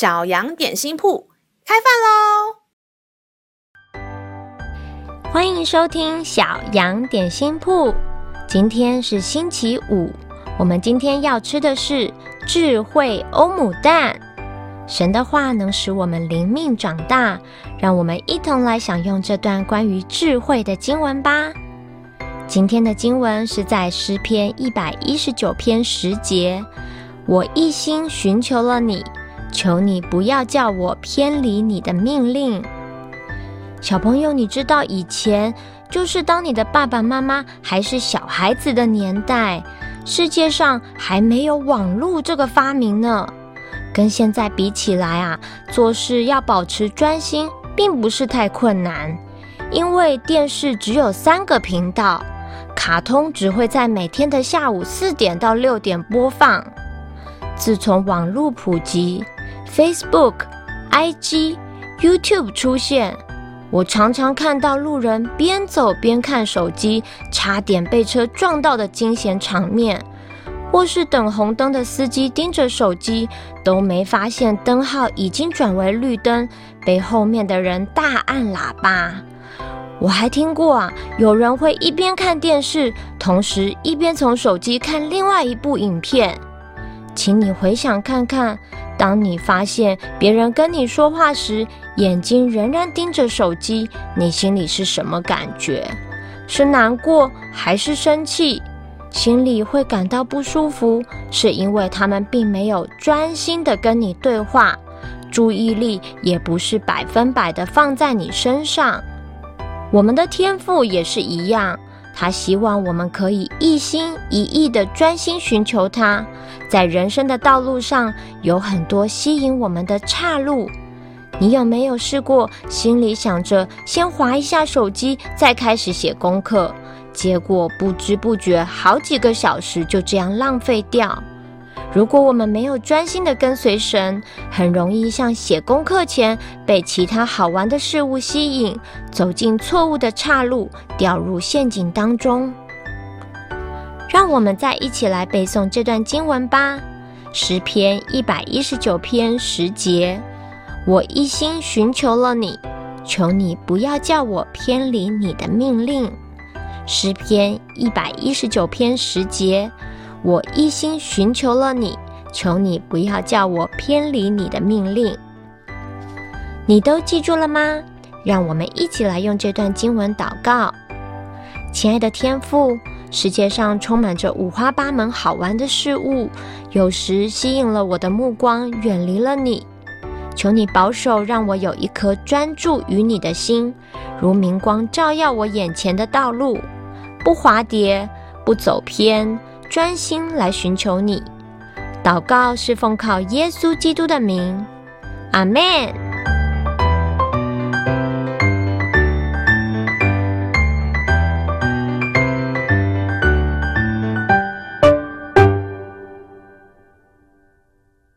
小羊点心铺开饭喽！欢迎收听小羊点心铺。今天是星期五，我们今天要吃的是智慧欧姆蛋。神的话能使我们灵命长大，让我们一同来享用这段关于智慧的经文吧。今天的经文是在诗篇一百一十九篇十节：“我一心寻求了你，求你不要叫我偏离你的命令。”小朋友，你知道以前就是当你的爸爸妈妈还是小孩子的年代，世界上还没有网络这个发明呢。跟现在比起来啊，做事要保持专心，并不是太困难，因为电视只有三个频道，卡通只会在每天的下午四点到六点播放。自从网络普及，Facebook、IG、YouTube 出现，我常常看到路人边走边看手机，差点被车撞到的惊险场面。或是等红灯的司机盯着手机，都没发现灯号已经转为绿灯，被后面的人大按喇叭。我还听过啊，有人会一边看电视，同时一边从手机看另外一部影片。请你回想看看，当你发现别人跟你说话时，眼睛仍然盯着手机，你心里是什么感觉？是难过还是生气？心里会感到不舒服，是因为他们并没有专心的跟你对话，注意力也不是百分百的放在你身上。我们的天赋也是一样，他希望我们可以一心一意的专心寻求他。在人生的道路上，有很多吸引我们的岔路，你有没有试过心里想着先划一下手机，再开始写功课？结果不知不觉，好几个小时就这样浪费掉。如果我们没有专心的跟随神，很容易像写功课前被其他好玩的事物吸引，走进错误的岔路，掉入陷阱当中。让我们再一起来背诵这段经文吧，《诗篇》一百一十九篇十节：我一心寻求了你，求你不要叫我偏离你的命令。诗篇一百一十九篇十节，我一心寻求了你，求你不要叫我偏离你的命令。你都记住了吗？让我们一起来用这段经文祷告。亲爱的天父，世界上充满着五花八门好玩的事物，有时吸引了我的目光，远离了你。求你保守，让我有一颗专注于你的心，如明光照耀我眼前的道路。不滑跌，不走偏，专心来寻求你。祷告是奉靠耶稣基督的名，阿门。